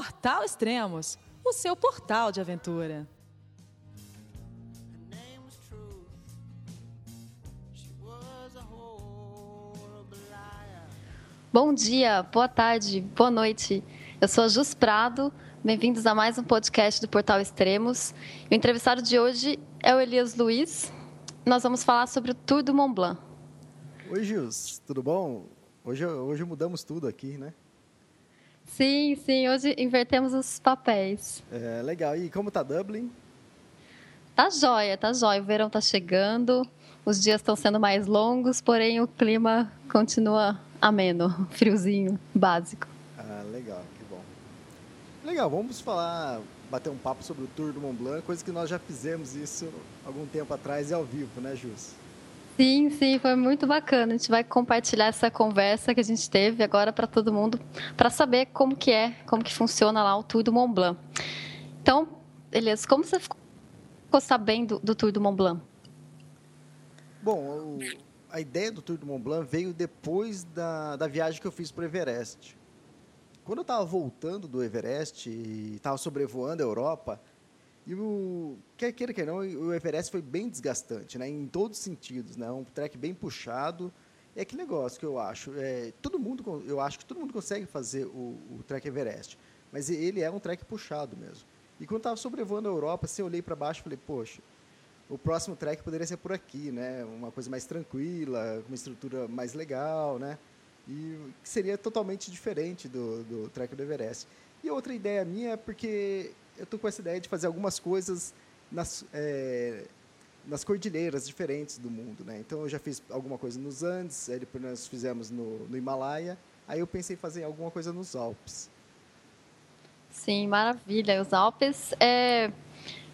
Portal Extremos, o seu portal de aventura. Bom dia, boa tarde, boa noite. Eu sou a Jus Prado. Bem-vindos a mais um podcast do Portal Extremos. O entrevistado de hoje é o Elias Luiz. Nós vamos falar sobre o Tour do Mont Blanc. Oi, Gils, tudo bom? Hoje, hoje mudamos tudo aqui, né? Sim, sim, hoje invertemos os papéis. É, legal. E como tá Dublin? Tá jóia, tá jóia. O verão tá chegando, os dias estão sendo mais longos, porém o clima continua ameno, friozinho, básico. Ah, legal, que bom. Legal, vamos falar, bater um papo sobre o Tour do Mont Blanc, coisa que nós já fizemos isso algum tempo atrás e ao vivo, né, Jus? Sim, sim, foi muito bacana. A gente vai compartilhar essa conversa que a gente teve agora para todo mundo, para saber como que é, como que funciona lá o Tour do Mont Blanc. Então, Elias, como você ficou sabendo do Tour do Mont Blanc? Bom, a ideia do Tour do Mont Blanc veio depois da, da viagem que eu fiz para o Everest. Quando eu estava voltando do Everest e estava sobrevoando a Europa, e o quer queira que não, o Everest foi bem desgastante, né? Em todos os sentidos, né? Um trek bem puxado. É que negócio que eu acho. É, todo mundo, eu acho que todo mundo consegue fazer o, o trek Everest, mas ele é um trek puxado mesmo. E quando estava sobrevoando a Europa, assim, eu olhei para baixo e falei, poxa, o próximo trek poderia ser por aqui, né? Uma coisa mais tranquila, com uma estrutura mais legal, né? E que seria totalmente diferente do, do trek do Everest. E outra ideia minha é porque eu estou com essa ideia de fazer algumas coisas nas, é, nas cordilheiras diferentes do mundo. Né? Então, eu já fiz alguma coisa nos Andes, depois nós fizemos no, no Himalaia, aí eu pensei em fazer alguma coisa nos Alpes. Sim, maravilha. Os Alpes é,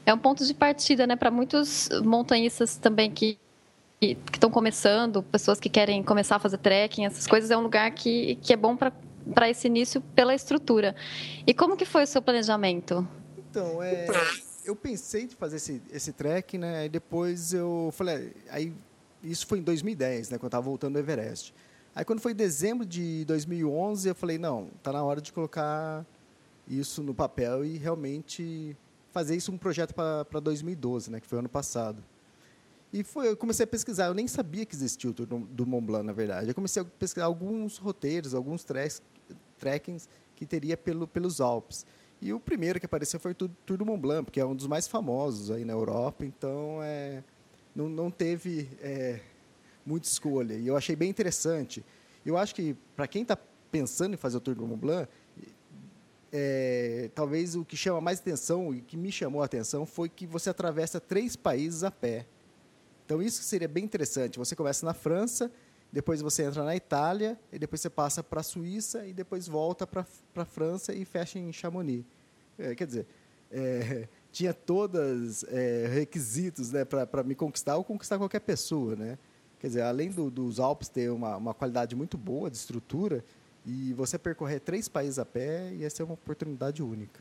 é um ponto de partida né, para muitos montanhistas também que que estão começando, pessoas que querem começar a fazer trekking, essas coisas, é um lugar que, que é bom para esse início pela estrutura. E como que foi o seu planejamento? Então, é, eu pensei em fazer esse, esse trek, né? E depois eu falei, aí isso foi em 2010, né? Quando eu estava voltando do Everest. Aí quando foi dezembro de 2011, eu falei, não, tá na hora de colocar isso no papel e realmente fazer isso um projeto para 2012, né? Que foi ano passado. E foi, eu comecei a pesquisar. Eu nem sabia que existia o Tour do Mont Blanc, na verdade. Eu comecei a pesquisar alguns roteiros, alguns treks, que teria pelo, pelos Alpes. E o primeiro que apareceu foi o Tour do Mont Blanc, porque é um dos mais famosos aí na Europa, então é, não, não teve é, muita escolha. E eu achei bem interessante. Eu acho que, para quem está pensando em fazer o Tour do Mont Blanc, é, talvez o que chama mais atenção e que me chamou a atenção foi que você atravessa três países a pé. Então, isso seria bem interessante. Você começa na França, depois você entra na Itália, e depois você passa para a Suíça, e depois volta para a França e fecha em Chamonix. É, quer dizer, é, tinha todos é, requisitos né, para me conquistar ou conquistar qualquer pessoa. Né? Quer dizer, além do, dos Alpes ter uma, uma qualidade muito boa de estrutura, e você percorrer três países a pé ia ser uma oportunidade única.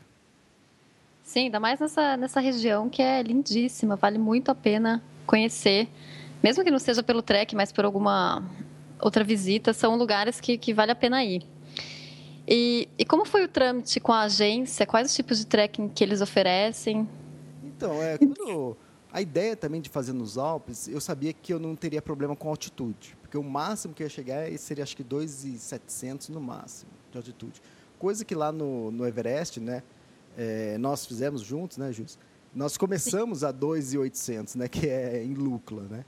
Sim, ainda mais nessa, nessa região que é lindíssima, vale muito a pena conhecer mesmo que não seja pelo trek, mas por alguma outra visita, são lugares que, que vale a pena ir. E, e como foi o trâmite com a agência? Quais os tipos de trekking que eles oferecem? Então, é, quando a ideia também de fazer nos Alpes, eu sabia que eu não teria problema com altitude, porque o máximo que eu ia chegar seria acho que 2,700 no máximo de altitude. Coisa que lá no, no Everest, né, é, nós fizemos juntos, né, Jus? Nós começamos Sim. a 2,800, né, que é em Lucla, né?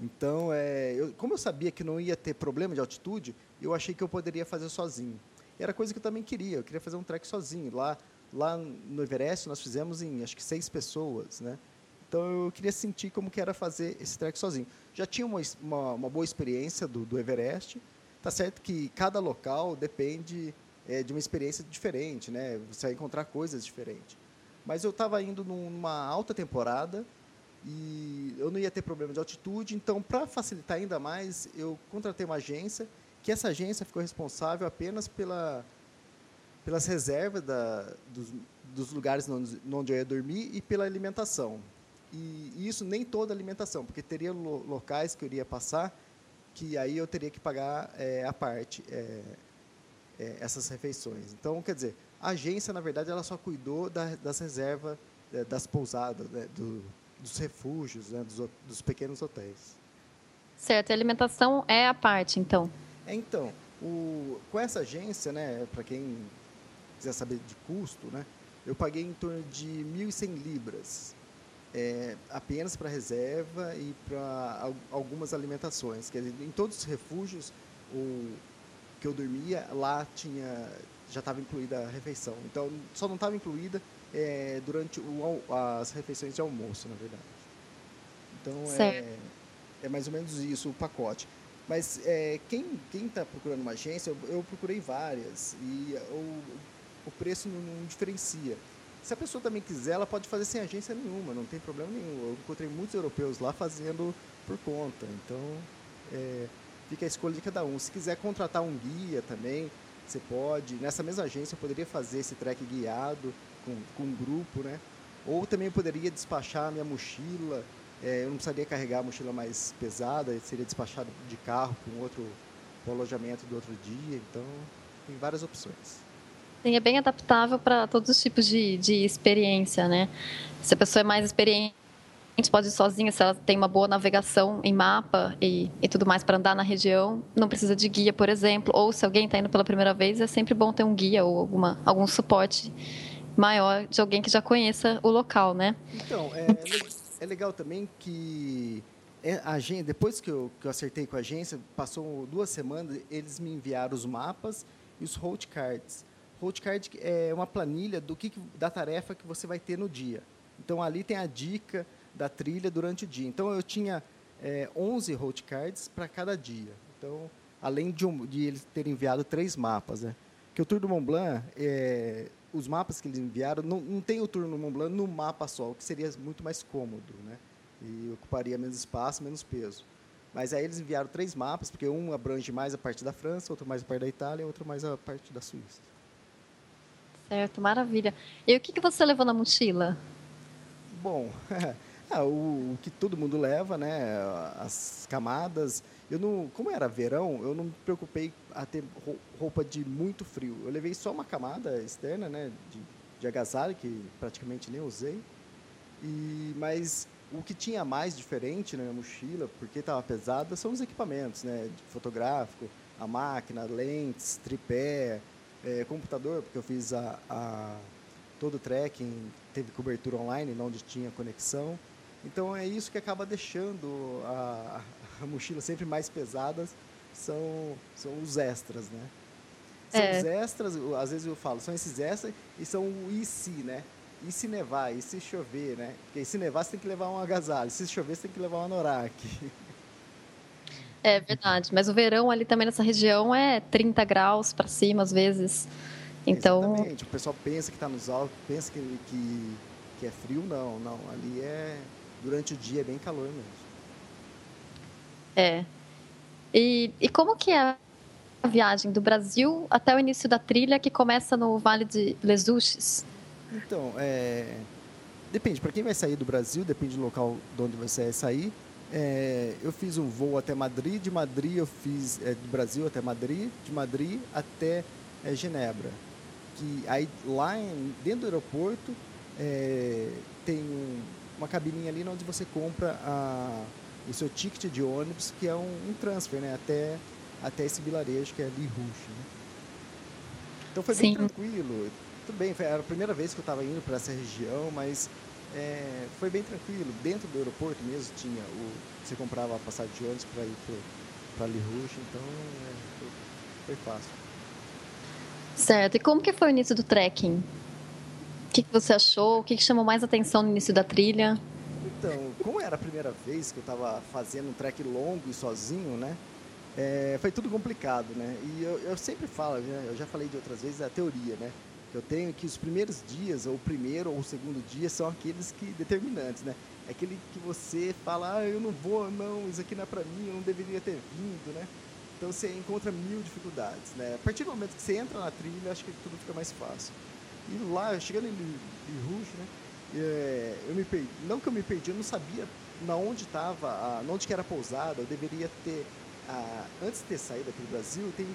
Então, é, eu, como eu sabia que não ia ter problema de altitude, eu achei que eu poderia fazer sozinho. E era coisa que eu também queria, eu queria fazer um trek sozinho. Lá, lá no Everest nós fizemos em acho que seis pessoas, né? Então eu queria sentir como que era fazer esse trek sozinho. Já tinha uma, uma, uma boa experiência do, do Everest. Tá certo que cada local depende é, de uma experiência diferente, né? Você vai encontrar coisas diferentes. Mas eu estava indo numa alta temporada e eu não ia ter problema de altitude, então, para facilitar ainda mais, eu contratei uma agência, que essa agência ficou responsável apenas pela, pelas reservas da, dos, dos lugares onde eu ia dormir e pela alimentação. E, e isso nem toda alimentação, porque teria lo, locais que eu iria passar que aí eu teria que pagar é, a parte é, é, essas refeições. Então, quer dizer, A agência, na verdade, ela só cuidou da, das reservas, é, das pousadas, né, do, dos refúgios, né, dos, dos, pequenos hotéis. Certo, a alimentação é a parte, então? É, então, o, com essa agência, né, para quem quiser saber de custo, né, eu paguei em torno de 1.100 libras, é, apenas para reserva e para algumas alimentações. Quer dizer, em todos os refúgios o, que eu dormia, lá tinha já estava incluída a refeição. Então, só não estava incluída é, durante o, as refeições de almoço, na verdade. Então, é, é, mais ou menos isso o pacote. Mas é, quem está procurando uma agência, eu, eu, procurei várias e o, o preço não, não, diferencia. Se a pessoa também quiser, ela pode fazer sem agência nenhuma, não tem problema nenhum. Eu encontrei muitos europeus lá fazendo por conta. Então, é, fica a escolha de cada um. Se quiser contratar um guia também, você pode. Nessa mesma agência, eu poderia fazer esse trek guiado com, com um grupo, né? Ou também eu poderia despachar minha mochila. É, eu não precisaria carregar a mochila mais pesada, seria despachado de carro com outro alojamento do outro dia. Então, tem várias opções. Sim, é bem adaptável para todos os tipos de, de experiência, né? Se a pessoa é mais experiente, pode ir sozinha, se ela tem uma boa navegação em mapa e, e tudo mais para andar na região, não precisa de guia, por exemplo. Ou se alguém está indo pela primeira vez, é sempre bom ter um guia ou alguma, algum suporte maior de alguém que já conheça o local, né? Então, é, é legal também que é, a agência, depois que eu, que eu acertei com a agência, passou duas semanas, eles me enviaram os mapas e os road cards. Road card é uma planilha do que, da tarefa que você vai ter no dia. Então, ali tem a dica da trilha durante o dia. Então, eu tinha é, 11 road cards para cada dia. Então, além de, um, de eles terem enviado três mapas. Né? Que o Tour do Mont Blanc, é, os mapas que eles enviaram, não, não tem o Tour do Mont Blanc no mapa só, o que seria muito mais cômodo. Né? E ocuparia menos espaço, menos peso. Mas aí eles enviaram três mapas, porque um abrange mais a parte da França, outro mais a parte da Itália outro mais a parte da Suíça. Certo, maravilha. E o que, que você levou na mochila? Bom, ah, o, o, que todo mundo leva, né? As camadas. Eu não, como era verão, eu não me preocupei a ter roupa de muito frio. Eu levei só uma camada externa, né? De, de agasalho que praticamente nem usei. E mas o que tinha mais diferente na minha mochila, porque estava pesada, são os equipamentos, né? Fotográfico, a máquina, lentes, tripé, é, computador, porque eu fiz a, a, todo o tracking, teve cobertura online, onde tinha conexão. Então é isso que acaba deixando a, a mochila sempre mais pesadas, são, são os extras, né? São é. os extras, às vezes eu falo, são esses extras e são o e se, né? E se nevar, e se chover, né? Porque se nevar você tem que levar um agasalho, se chover você tem que levar um anorak. É verdade, mas o verão ali também nessa região é 30 graus para cima às vezes. Então, Exatamente. O pessoal pensa que está nos altos, pensa que, que, que é frio, não, não. Ali é durante o dia é bem calor mesmo. É. E, e como que é a viagem do Brasil até o início da trilha que começa no Vale de Les Uches? Então, é, depende. Para quem vai sair do Brasil, depende do local de onde você sair. É, eu fiz um voo até Madrid, de Madrid eu fiz é, do Brasil até Madrid, de Madrid até é, Genebra. Que aí lá em, dentro do aeroporto é, tem um, uma cabininha ali onde você compra a, o seu ticket de ônibus, que é um, um transfer, né, até até esse vilarejo que é Li Rouge. Né? Então foi bem Sim. tranquilo. Tudo bem, foi, era a primeira vez que eu estava indo para essa região, mas é, foi bem tranquilo. Dentro do aeroporto mesmo tinha o. Você comprava a passagem de ônibus para ir para Ali Rouge, então é, foi, foi, fácil. Certo. E como que foi o início do trekking? O que, que você achou? O que, que chamou mais atenção no início da trilha? Então, como era a primeira vez que eu estava fazendo um trek longo e sozinho, né? É, foi tudo complicado, né? E eu, eu sempre falo, né? eu já falei de outras vezes, a teoria, né? que eu tenho que os primeiros dias, ou o primeiro ou o segundo dia, são aqueles que determinantes, né? É aquele que você fala, ah, eu não vou, não, isso aqui não é para mim, eu não deveria ter vindo, né? Então você encontra mil dificuldades, né? A partir do momento que você entra na trilha, acho que tudo fica mais fácil. E lá, chegando em Rouge, né? É, eu me perdi, não que eu me perdi, eu não sabia na onde estava, onde que era a pousada, eu deveria ter, a, antes de ter saído aqui do Brasil, tem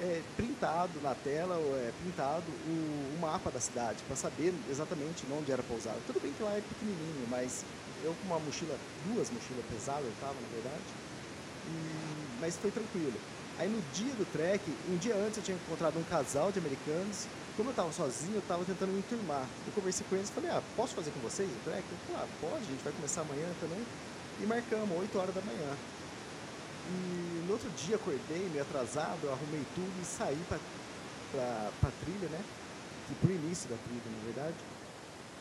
é, printado na tela, é, printado o, o mapa da cidade, para saber exatamente onde era pousado. Tudo bem que lá é pequenininho, mas eu com uma mochila, duas mochilas pesadas eu estava, na verdade, e, mas foi tranquilo. Aí no dia do trek, um dia antes eu tinha encontrado um casal de americanos. Como eu estava sozinho, eu estava tentando me enturmar. Eu conversei com eles e falei, ah, posso fazer com vocês o trek? Eu falei, ah, pode, a gente vai começar amanhã também. E marcamos, 8 horas da manhã. E no outro dia acordei, meio atrasado, arrumei tudo e saí para a trilha, né? E pro início da trilha, na verdade.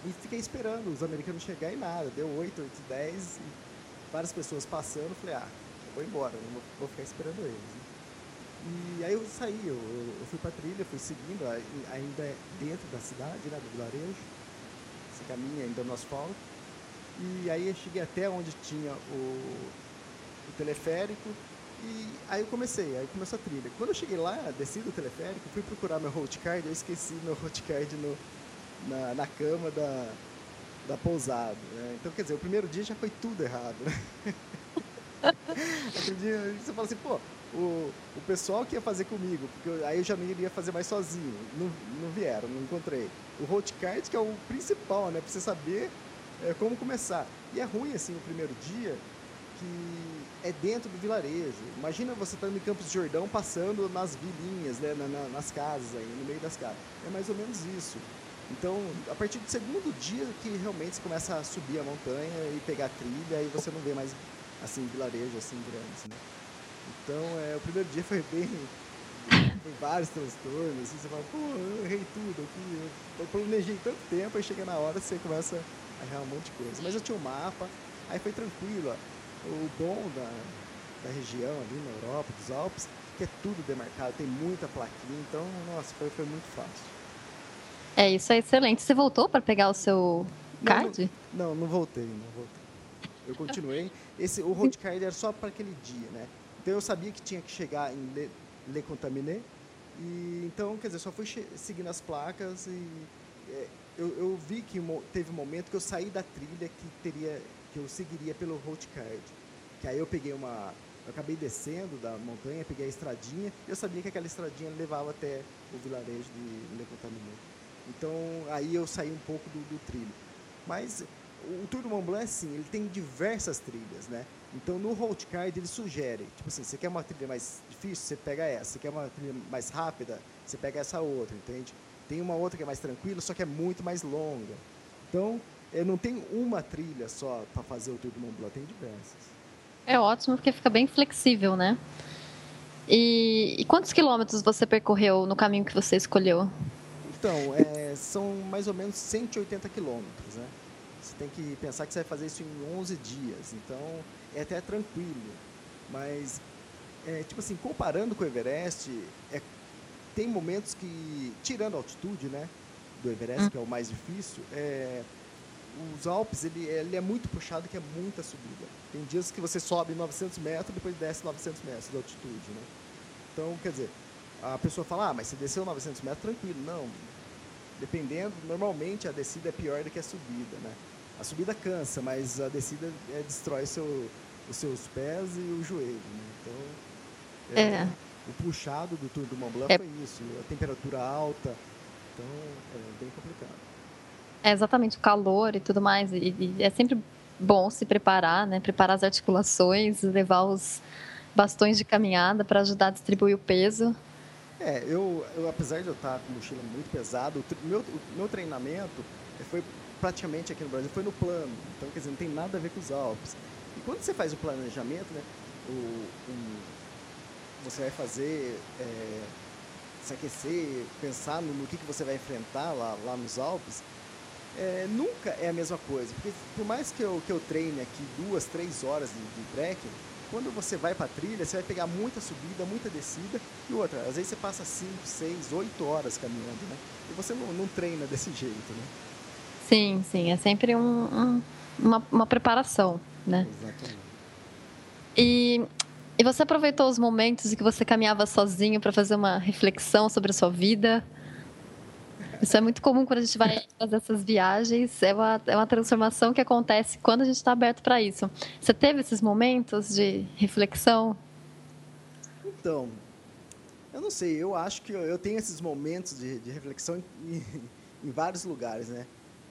E fiquei esperando os americanos chegarem e nada. Deu 8, 8, 10, e várias pessoas passando. Falei, ah, vou embora, não vou, vou ficar esperando eles. Né? E aí eu saí, eu, eu fui para a trilha, fui seguindo, ainda dentro da cidade, né, do vilarejo. Esse caminho ainda no asfalto. E aí eu cheguei até onde tinha o, o teleférico. E aí eu comecei, aí começou a trilha. Quando eu cheguei lá, desci do teleférico, fui procurar meu road card, eu esqueci meu road card no, na, na cama da, da pousada. Né? Então, quer dizer, o primeiro dia já foi tudo errado. Né? Dia você fala assim, pô, o, o pessoal que ia fazer comigo, porque aí eu já não iria fazer mais sozinho. Não, não vieram, não encontrei. O road que é o principal, né? Pra você saber é, como começar. E é ruim, assim, o primeiro dia, que é dentro do vilarejo. Imagina você estando em Campos de Jordão passando nas vilinhas, né? Na, na, nas casas aí, no meio das casas. É mais ou menos isso. Então, a partir do segundo dia que realmente você começa a subir a montanha e pegar trilha, e você não vê mais, assim, vilarejo, assim, grandes, né? Então, é, o primeiro dia foi bem. Foi vários transtornos, assim, você fala, pô, eu errei tudo aqui. Eu planejei tanto tempo, aí chega na hora você começa a errar um monte de coisa. Mas eu tinha um mapa, aí foi tranquilo. Ó. O bom da, da região ali na Europa, dos Alpes, que é tudo demarcado, tem muita plaquinha, então, nossa, foi, foi muito fácil. É, isso é excelente. Você voltou para pegar o seu card? Não, não, não, voltei, não voltei. Eu continuei. Esse, o road card era só para aquele dia, né? Então eu sabia que tinha que chegar em Le, Le Contaminé. E, então, quer dizer, só fui seguindo as placas e é, eu, eu, vi que teve um momento que eu saí da trilha que teria que eu seguiria pelo road card. Que aí eu peguei uma eu acabei descendo da montanha, peguei a estradinha, eu sabia que aquela estradinha levava até o vilarejo de Le Contaminé. Então, aí eu saí um pouco do, do trilho. Mas o Tour do Mont Blanc, sim, ele tem diversas trilhas, né? Então, no road card, ele sugere, tipo assim, você quer uma trilha mais difícil, você pega essa. Você quer uma trilha mais rápida, você pega essa outra, entende? Tem uma outra que é mais tranquila, só que é muito mais longa. Então, eu não tem uma trilha só para fazer o Tour do Mont Blanc, tem diversas. É ótimo, porque fica bem flexível, né? E, e quantos quilômetros você percorreu no caminho que você escolheu? Então, é, são mais ou menos 180 quilômetros, né? Você tem que pensar que você vai fazer isso em 11 dias. Então, é até tranquilo. Mas, é, tipo assim, comparando com o Everest, é, tem momentos que, tirando a altitude, né, do Everest, hum. que é o mais difícil, é, os Alpes, ele, ele é muito puxado, que é muita subida. Tem dias que você sobe 900 metros, depois desce 900 metros de altitude, né? Então, quer dizer, a pessoa fala, ah, mas você desceu 900 metros, tranquilo. Não, dependendo, normalmente a descida é pior do que a subida, né? A subida cansa, mas a descida é, destrói seu, os seus pés e o joelho. Né? Então, é, é. o puxado do Tour do Mont Blanc é. foi isso. A temperatura alta. Então, é bem complicado. É exatamente o calor e tudo mais. E, e é sempre bom se preparar, né? Preparar as articulações, levar os bastões de caminhada para ajudar a distribuir o peso. É, eu, eu apesar de eu estar com mochila muito pesada, o meu, o meu treinamento foi praticamente aqui no Brasil foi no plano. Então, quer dizer, não tem nada a ver com os Alpes. E quando você faz o planejamento, né, o, você vai fazer, é, se aquecer, pensar no, no, que, que você vai enfrentar lá, lá nos Alpes, é, nunca é a mesma coisa. Porque por mais que eu, que eu treine aqui duas, três horas de, de trekking, quando você vai para trilha, você vai pegar muita subida, muita descida e outra. Às vezes você passa 5, 6, 8 horas caminhando, né? E você não, não treina desse jeito, né? Sim, sim. É sempre um, um, uma, uma preparação, né? Exatamente. E, e você aproveitou os momentos em que você caminhava sozinho para fazer uma reflexão sobre a sua vida? Isso é muito comum quando a gente vai fazer essas viagens. É uma, é uma transformação que acontece quando a gente está aberto para isso. Você teve esses momentos de reflexão? Então, Eu não sei, eu acho que eu tenho esses momentos de, de reflexão em, em, vários lugares, né?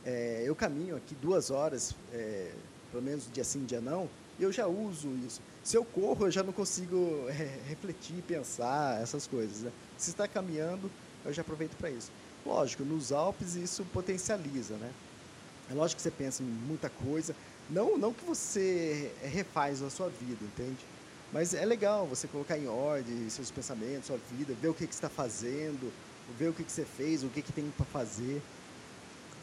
É, eu caminho aqui duas horas, é, pelo menos dia sim, dia não, e eu já uso isso. Se eu corro, eu já não consigo é, refletir, pensar, essas coisas. Né? Se está caminhando, eu já aproveito para isso. Lógico, nos Alpes isso potencializa, né? É lógico que você pensa em muita coisa, não, não que você refaz a sua vida, entende? Mas é legal você colocar em ordem seus pensamentos, sua vida, ver o que, que você está fazendo, ver o que, que você fez, o que, que tem para fazer.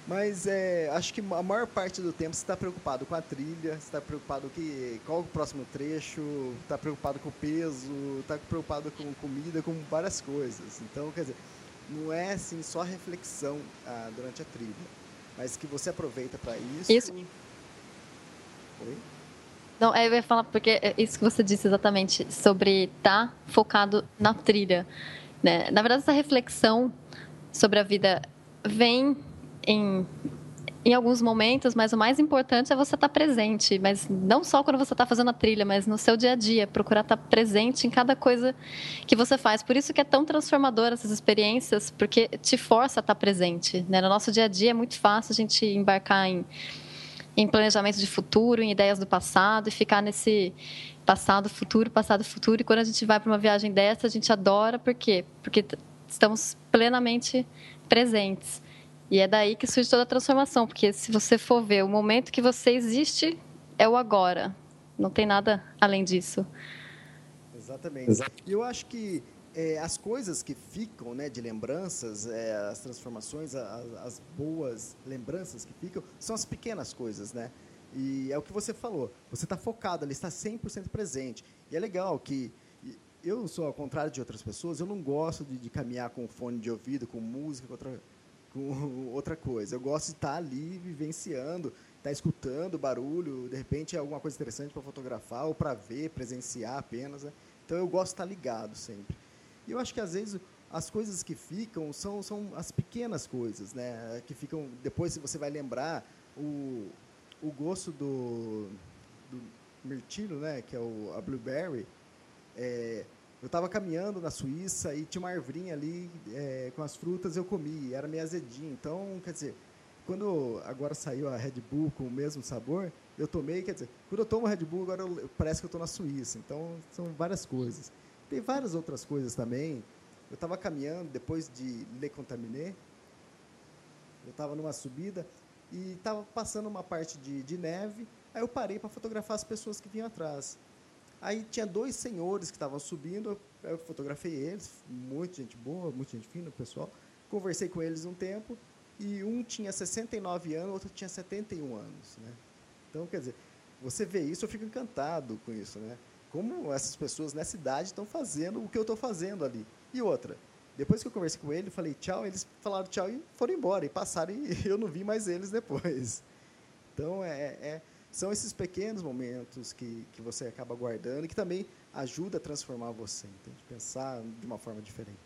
Mas é, acho que a maior parte do tempo você está preocupado com a trilha, você está preocupado com qual o próximo trecho, está preocupado com o peso, está preocupado com comida, com várias coisas. Então, quer dizer, não é assim só reflexão ah, durante a trilha, mas que você aproveita para isso. Isso. Oi? Não, é, eu ia falar porque é isso que você disse exatamente sobre estar tá focado na trilha. Né? Na verdade, essa reflexão sobre a vida vem em, em alguns momentos, mas o mais importante é você estar tá presente. Mas não só quando você está fazendo a trilha, mas no seu dia a dia. Procurar estar tá presente em cada coisa que você faz. Por isso que é tão transformador essas experiências, porque te força a estar presente. Né? No nosso dia a dia é muito fácil a gente embarcar em em planejamento de futuro, em ideias do passado e ficar nesse passado, futuro, passado, futuro. E quando a gente vai para uma viagem dessa, a gente adora, por quê? Porque estamos plenamente presentes. E é daí que surge toda a transformação, porque se você for ver, o momento que você existe é o agora. Não tem nada além disso. Exatamente. E eu acho que é, as coisas que ficam né, de lembranças, é, as transformações, as, as, boas lembranças que ficam, são as pequenas coisas, né? E é o que você falou, você está focado ali, está 100% presente. E é legal que, eu sou ao contrário de outras pessoas, eu não gosto de, de caminhar com fone de ouvido, com música, com outra, com outra coisa. Eu gosto de estar ali vivenciando, estar escutando barulho, de repente é alguma coisa interessante para fotografar ou para ver, presenciar apenas. Né? Então eu gosto de estar ligado sempre. E eu acho que às vezes as coisas que ficam são, são as pequenas coisas, né? Que ficam depois você vai lembrar o, o gosto do, do mirtilo, né? Que é o a blueberry. É, eu estava caminhando na Suíça e tinha uma arvrinha ali é, com as frutas eu comi, era meio azedinho. Então, quer dizer, quando agora saiu a Red Bull com o mesmo sabor, eu tomei, quer dizer, quando eu tomo Red Bull agora eu, parece que eu estou na Suíça. Então, são várias coisas. Tem várias outras coisas também. Eu estava caminhando depois de Le Contaminé. Eu estava numa subida e estava passando uma parte de, de neve. Aí eu parei para fotografar as pessoas que vinham atrás. Aí tinha dois senhores que estavam subindo, eu fotografei eles, muita gente boa, muita gente fina, pessoal. Conversei com eles um tempo e um tinha 69 anos, outro tinha 71 anos, né? Então, quer dizer, você vê isso, eu fico encantado com isso, né? como essas pessoas nessa idade estão fazendo o que eu estou fazendo ali. E outra, depois que eu conversei com ele, falei tchau, eles falaram tchau e foram embora, e passaram e eu não vi mais eles depois. Então, é, é, são esses pequenos momentos que, que você acaba guardando e que também ajuda a transformar você, entende? pensar de uma forma diferente.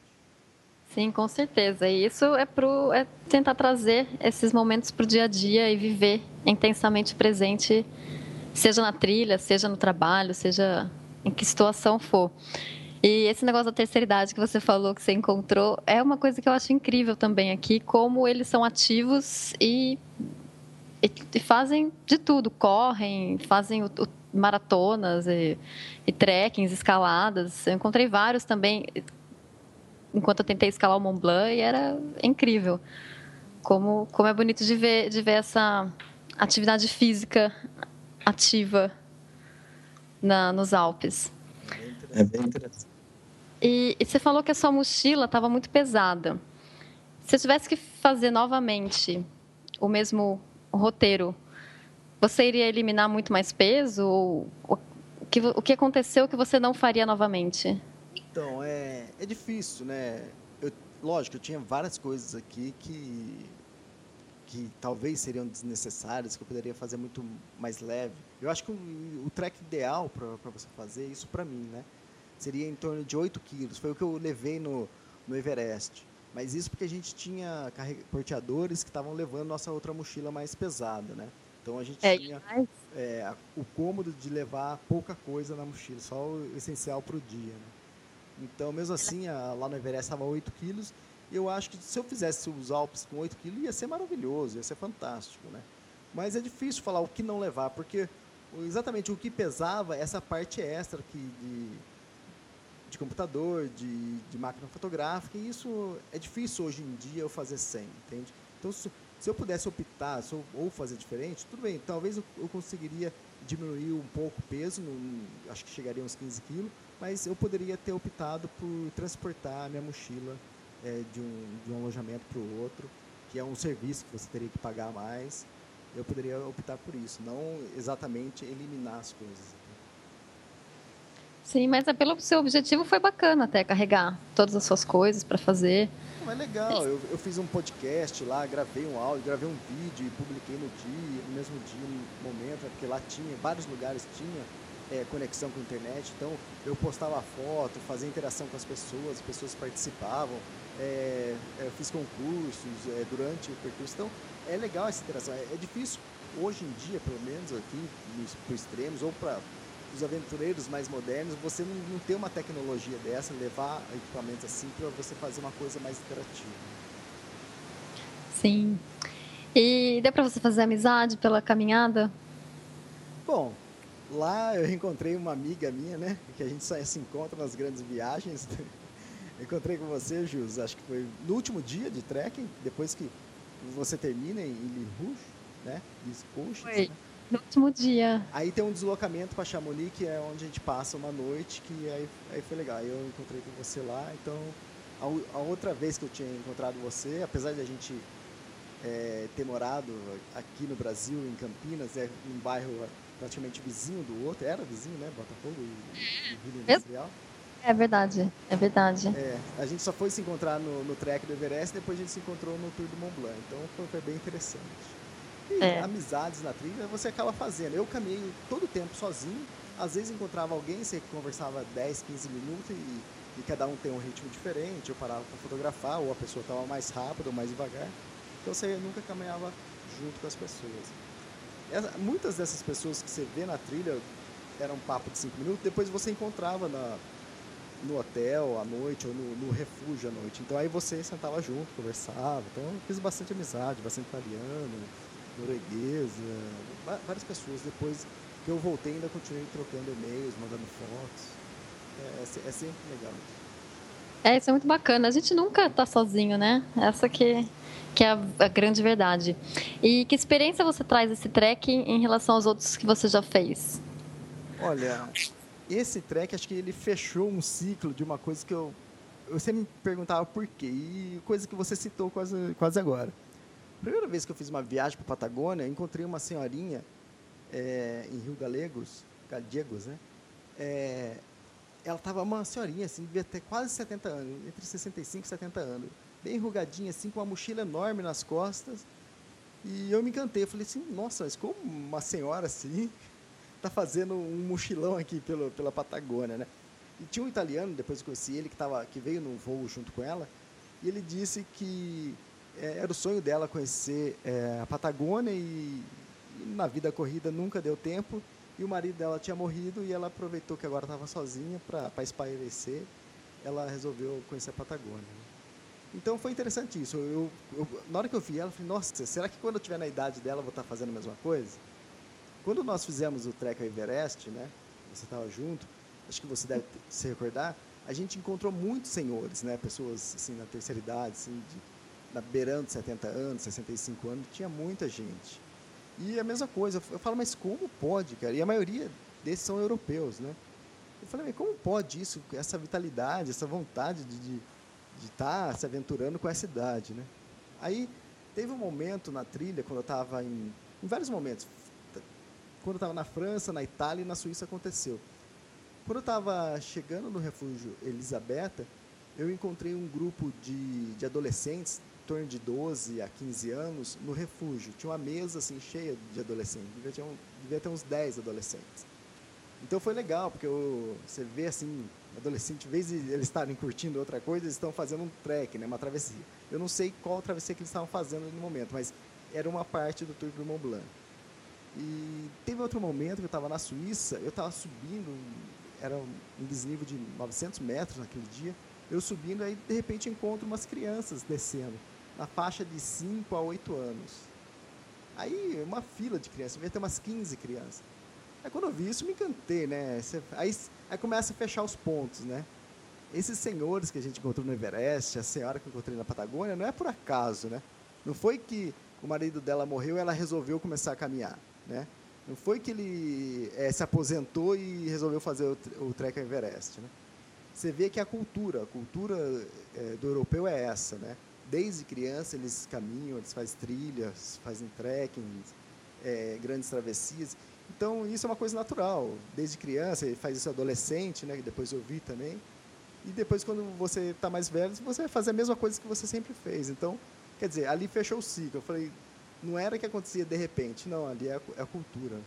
Sim, com certeza. E isso é, pro, é tentar trazer esses momentos para o dia a dia e viver intensamente presente, seja na trilha, seja no trabalho, seja em que situação for. E esse negócio da terceira idade que você falou que você encontrou é uma coisa que eu acho incrível também aqui, como eles são ativos e, e, e fazem de tudo, correm, fazem o, o, maratonas e, e trekkings, escaladas. Eu encontrei vários também enquanto eu tentei escalar o Mont Blanc e era incrível. Como, como é bonito de ver, de ver essa atividade física ativa na, nos Alpes. É bem interessante. E, e você falou que a sua mochila estava muito pesada. Se eu tivesse que fazer novamente o mesmo roteiro, você iria eliminar muito mais peso? Ou, o, que, o que aconteceu que você não faria novamente? Então, é, é difícil, né? Eu, lógico, eu tinha várias coisas aqui que que talvez seriam desnecessárias, que eu poderia fazer muito mais leve. Eu acho que o, o trek ideal para você fazer isso para mim, né? Seria em torno de 8 quilos. Foi o que eu levei no, no Everest. Mas isso porque a gente tinha porteadores que estavam levando nossa outra mochila mais pesada, né? Então a gente é, tinha é, o cômodo de levar pouca coisa na mochila, só o essencial para o dia. Né? Então, mesmo assim, a, lá no Everest estava 8 quilos. Eu acho que se eu fizesse os Alpes com 8 quilos, ia ser maravilhoso, ia ser fantástico, né? Mas é difícil falar o que não levar, porque exatamente o que pesava essa parte extra aqui de, de computador, de, de máquina fotográfica, e isso é difícil hoje em dia eu fazer sem, entende? Então, se, se eu pudesse optar eu, ou fazer diferente, tudo bem, talvez eu, eu conseguiria diminuir um pouco o peso, acho que chegaria uns 15 quilos, mas eu poderia ter optado por transportar a minha mochila é, de, um, de um alojamento para o outro, que é um serviço que você teria que pagar mais. Eu poderia optar por isso, não exatamente eliminar as coisas. Sim, mas é pelo seu objetivo foi bacana até carregar todas as suas coisas para fazer. Não, é legal, eu, eu, fiz um podcast lá, gravei um áudio, gravei um vídeo e publiquei no dia, no mesmo dia, no momento, né, porque lá tinha, vários lugares tinha é, conexão com a internet, então eu postava foto, fazia interação com as pessoas, as pessoas participavam, é, é eu fiz concursos é, durante o percurso, então é legal essa interação, é, é difícil hoje em dia, pelo menos aqui, para os extremos, ou para os aventureiros mais modernos, você não, não tem uma tecnologia dessa, levar equipamentos assim para você fazer uma coisa mais interativa. Sim. E deu para você fazer amizade pela caminhada? Bom, lá eu encontrei uma amiga minha, né? Que a gente só se encontra nas grandes viagens. encontrei com você, Jus, acho que foi no último dia de trekking, depois que você termina em Rouge, né? Foi. Né? No último dia. Aí tem um deslocamento para Chamonix, que é onde a gente passa uma noite, que aí, aí foi legal. Eu encontrei com você lá, então a, a, outra vez que eu tinha encontrado você, apesar de a gente é, ter morado aqui no Brasil, em Campinas, é um bairro praticamente vizinho do outro, era vizinho, né? Botafogo e, e Vila Industrial. É verdade, é verdade. É, a gente só foi se encontrar no, no trek do Everest, depois a gente se encontrou no Tour do Mont Blanc, então foi, foi bem interessante. E é. amizades na trilha você acaba fazendo. Eu caminhei todo o tempo sozinho, às vezes encontrava alguém, você conversava 10, 15 minutos e, e cada um tem um ritmo diferente, eu parava para fotografar, ou a pessoa estava mais rápida ou mais devagar. Então você nunca caminhava junto com as pessoas. Essa, muitas dessas pessoas que você vê na trilha era um papo de 5 minutos, depois você encontrava na, no hotel à noite ou no, no, refúgio à noite. Então aí você sentava junto, conversava. Então eu fiz bastante amizade, bastante italiano, norueguesa, várias pessoas. Depois que eu voltei, ainda continuei trocando e-mails, mandando fotos. É, é, é sempre legal. É, isso é muito bacana. A gente nunca está sozinho, né? Essa que, que é a, a, grande verdade. E que experiência você traz esse trek em relação aos outros que você já fez? Olha, esse trek, acho que ele fechou um ciclo de uma coisa que eu, eu sempre me perguntava por quê. E coisa que você citou quase, quase agora. Primeira vez que eu fiz uma viagem para a Patagônia, encontrei uma senhorinha é, em Rio Galegos, Gallegos, né? É, ela estava uma senhorinha, assim, devia ter quase 70 anos, entre 65 e 70 anos. Bem enrugadinha, assim, com uma mochila enorme nas costas. E eu me encantei. Falei assim, nossa, mas como uma senhora assim está fazendo um mochilão aqui pelo, pela Patagônia, né? E tinha um italiano, depois eu conheci ele, que, tava, que veio no voo junto com ela, e ele disse que era o sonho dela conhecer é, a Patagônia e, e, na vida corrida nunca deu tempo. E o marido dela tinha morrido e ela aproveitou que agora estava sozinha para espairecer. Ela resolveu conhecer a Patagônia. Então foi interessante isso. Eu, eu, na hora que eu vi ela eu falei nossa será que quando eu estiver na idade dela eu vou estar tá fazendo a mesma coisa? Quando nós fizemos o trek ao Everest né você estava junto acho que você deve se recordar a gente encontrou muitos senhores né pessoas assim na terceira idade assim de na beirando 70 anos, 65 anos, tinha muita gente. E a mesma coisa, eu falo, mas como pode, cara? E a maioria desses são europeus, né? Eu falei, mas como pode isso, essa vitalidade, essa vontade de estar de, de tá se aventurando com essa idade, né? Aí teve um momento na trilha, quando eu estava em, em vários momentos, quando eu estava na França, na Itália e na Suíça aconteceu. Quando eu estava chegando no refúgio Elisabetta, eu encontrei um grupo de, de adolescentes torno de 12 a 15 anos no refúgio. Tinha uma mesa assim cheia de adolescentes, devia ter, um, devia ter uns 10 adolescentes. Então foi legal, porque eu, você vê assim, adolescente, em vez de eles estarem curtindo outra coisa, eles estão fazendo um trek, né, uma travessia. Eu não sei qual travessia que eles estavam fazendo no momento, mas era uma parte do Tour do Mont Blanc. E teve outro momento que eu estava na Suíça, eu estava subindo, era um desnível de 900 metros naquele dia. Eu subindo, aí de repente encontro umas crianças descendo, na faixa de 5 a 8 anos. Aí, uma fila de crianças, devia ter umas 15 crianças. Aí quando eu vi isso, me encantei, né? Aí, aí começa a fechar os pontos, né? Esses senhores que a gente encontrou no Everest, a senhora que eu encontrei na Patagônia, não é por acaso, né? Não foi que o marido dela morreu e ela resolveu começar a caminhar, né? Não foi que ele é, se aposentou e resolveu fazer o, o Trek Everest, né? Você vê que a cultura, a cultura é, do europeu é essa, né? Desde criança eles caminham, eles fazem trilhas, fazem trekking, é, grandes travessias. Então isso é uma coisa natural. Desde criança, ele faz isso adolescente, né? Depois eu vi também. E depois quando você está mais velho, você vai fazer a mesma coisa que você sempre fez. Então, quer dizer, ali fechou o ciclo. Eu falei, não era que acontecia de repente, não, ali é a, é a cultura.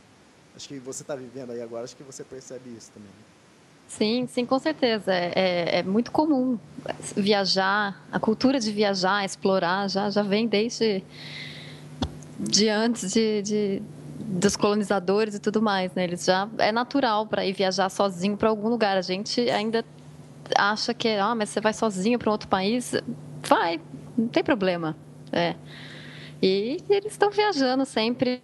Acho que você está vivendo aí agora, acho que você percebe isso também. Sim, sim, com certeza. É, é, é, muito comum viajar, a cultura de viajar, explorar, já, já vem desde de antes de, de dos colonizadores e tudo mais, né? Eles já é natural para ir viajar sozinho para algum lugar. A gente ainda acha que, ah, mas você vai sozinho para um outro país, vai, não tem problema. É. E eles estão viajando sempre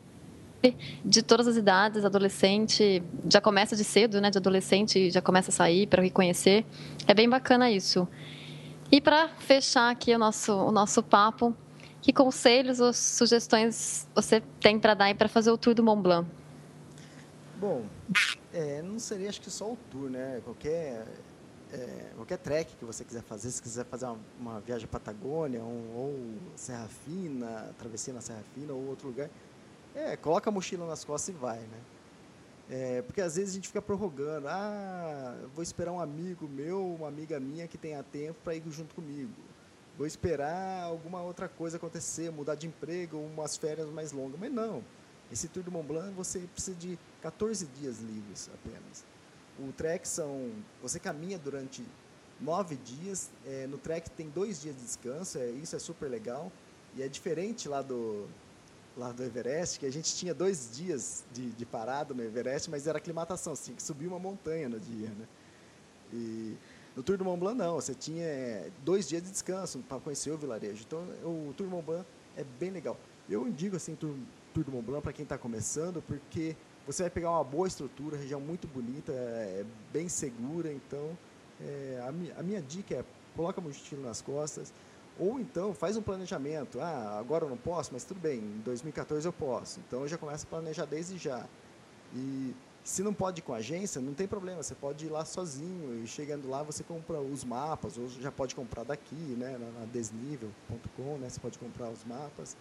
de todas as idades, adolescente, já começa de cedo, né, de adolescente, já começa a sair para reconhecer. É bem bacana isso. E para fechar aqui o nosso o nosso papo, que conselhos ou sugestões você tem para dar para fazer o tour do Mont Blanc? Bom, é, não seria acho que só o tour, né? Qualquer é, qualquer trek que você quiser fazer, se quiser fazer uma, uma viagem à Patagônia, um, ou Serra Fina, travessia na Serra Fina ou outro lugar, é, coloca a mochila nas costas e vai, né? É, porque às vezes a gente fica prorrogando, ah, vou esperar um amigo meu, uma amiga minha que tenha tempo para ir junto comigo. Vou esperar alguma outra coisa acontecer, mudar de emprego, umas férias mais longas. Mas não, esse Tour do Mont Blanc você precisa de 14 dias livres apenas. O trek são. Você caminha durante nove dias. É, no trek tem dois dias de descanso, é, isso é super legal. E é diferente lá do, lá do Everest, que a gente tinha dois dias de, de parada no Everest, mas era aclimatação, assim, que subir uma montanha no dia. Né? E no Tour do Mont Blanc, não, você tinha é, dois dias de descanso para conhecer o vilarejo. Então, o Tour do Mont Blanc é bem legal. Eu indico assim, Tour, Tour do Mont Blanc para quem está começando, porque você vai pegar uma boa estrutura, região muito bonita, é, bem segura. Então, é, a, minha, a, minha, dica é coloca a mochila nas costas, ou então faz um planejamento. Ah, agora eu não posso, mas tudo bem, em 2014 eu posso. Então eu já começo a planejar desde já. E se não pode ir com a agência, não tem problema, você pode ir lá sozinho e chegando lá você compra os mapas, ou já pode comprar daqui, né, na desnível.com, né, você pode comprar os mapas.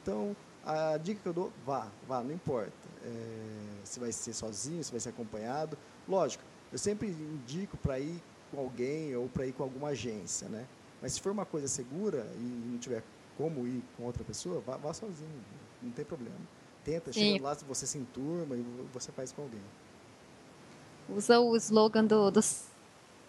Então, a dica que eu dou, vá, vá, não importa. É, se vai ser sozinho, se vai ser acompanhado. Lógico, eu sempre indico para ir com alguém ou para ir com alguma agência, né? Mas se for uma coisa segura e não tiver como ir com outra pessoa, vá, vá sozinho, não tem problema. Tenta, Sim. chega lá, você se enturma e você faz com alguém. Usa o slogan do, do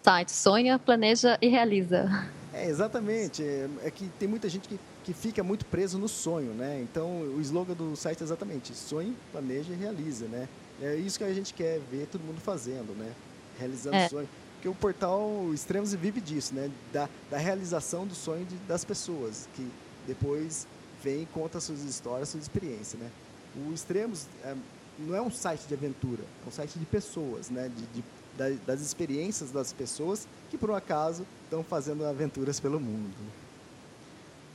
site, sonha, planeja e realiza. É, exatamente. É, é que tem muita gente que que fica muito preso no sonho, né? Então, o slogan do site é exatamente sonhe, planeja e realiza, né? É isso que a gente quer ver todo mundo fazendo, né? Realizando é. sonho. Porque o portal Extremos vive disso, né? Da, da realização do sonho de, das pessoas, que depois vem e conta suas histórias, suas experiências, né? O Extremos é, não é um site de aventura, é um site de pessoas, né? De, de das experiências das pessoas que, por um acaso, estão fazendo aventuras pelo mundo.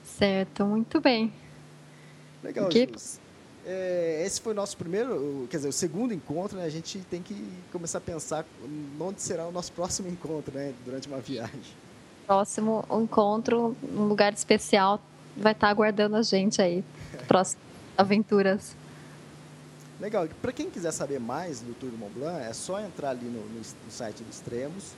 Certo, muito bem. Legal, que... É, esse foi o nosso primeiro, quer dizer, o segundo encontro, né? A gente tem que começar a pensar onde será o nosso próximo encontro, né? Durante uma viagem. Próximo encontro, um lugar especial, vai estar aguardando a gente aí. Próximas aventuras. Legal. Para quem quiser saber mais do Tour do Mont Blanc, é só entrar ali no, no, no site do Extremos.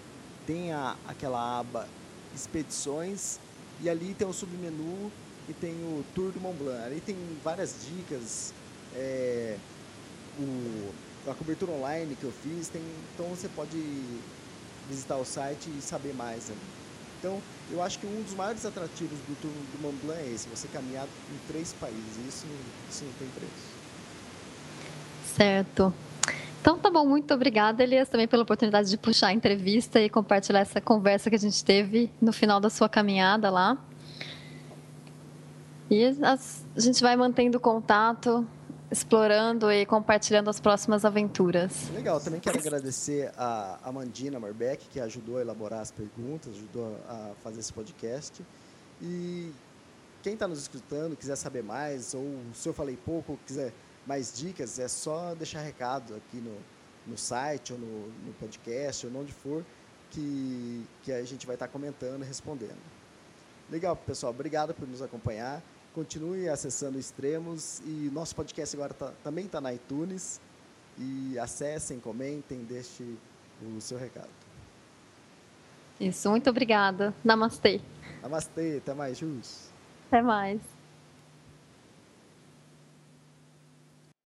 Tem a, aquela aba Expedições e ali tem o submenu e tem o Tour do Mont Blanc. Ali tem várias dicas, é, o, a cobertura online que eu fiz, tem, então você pode visitar o site e saber mais. Então, eu acho que um dos maiores atrativos do Tour do Mont Blanc é esse, você caminhar em três países. Isso, isso não tem preço. Certo. Então tá bom, muito obrigada, Elias, também pela oportunidade de puxar a entrevista e compartilhar essa conversa que a gente teve no final da sua caminhada lá. E a gente vai mantendo contato, explorando e compartilhando as próximas aventuras. Legal, também quero agradecer a Amandina Marbeck, que ajudou a elaborar as perguntas, ajudou a fazer esse podcast. E quem está nos escutando, quiser saber mais, ou se eu falei pouco, quiser mais dicas, é só deixar recado aqui no, no site, ou no, no podcast, ou onde for, que, que a gente vai estar tá comentando e respondendo. Legal, pessoal. Obrigado por nos acompanhar. Continue acessando Extremos e nosso podcast agora tá, também está na iTunes. E acessem, comentem, deixem o seu recado. Isso, muito obrigada. Namastê. Namastê, até mais, Jus. Até mais.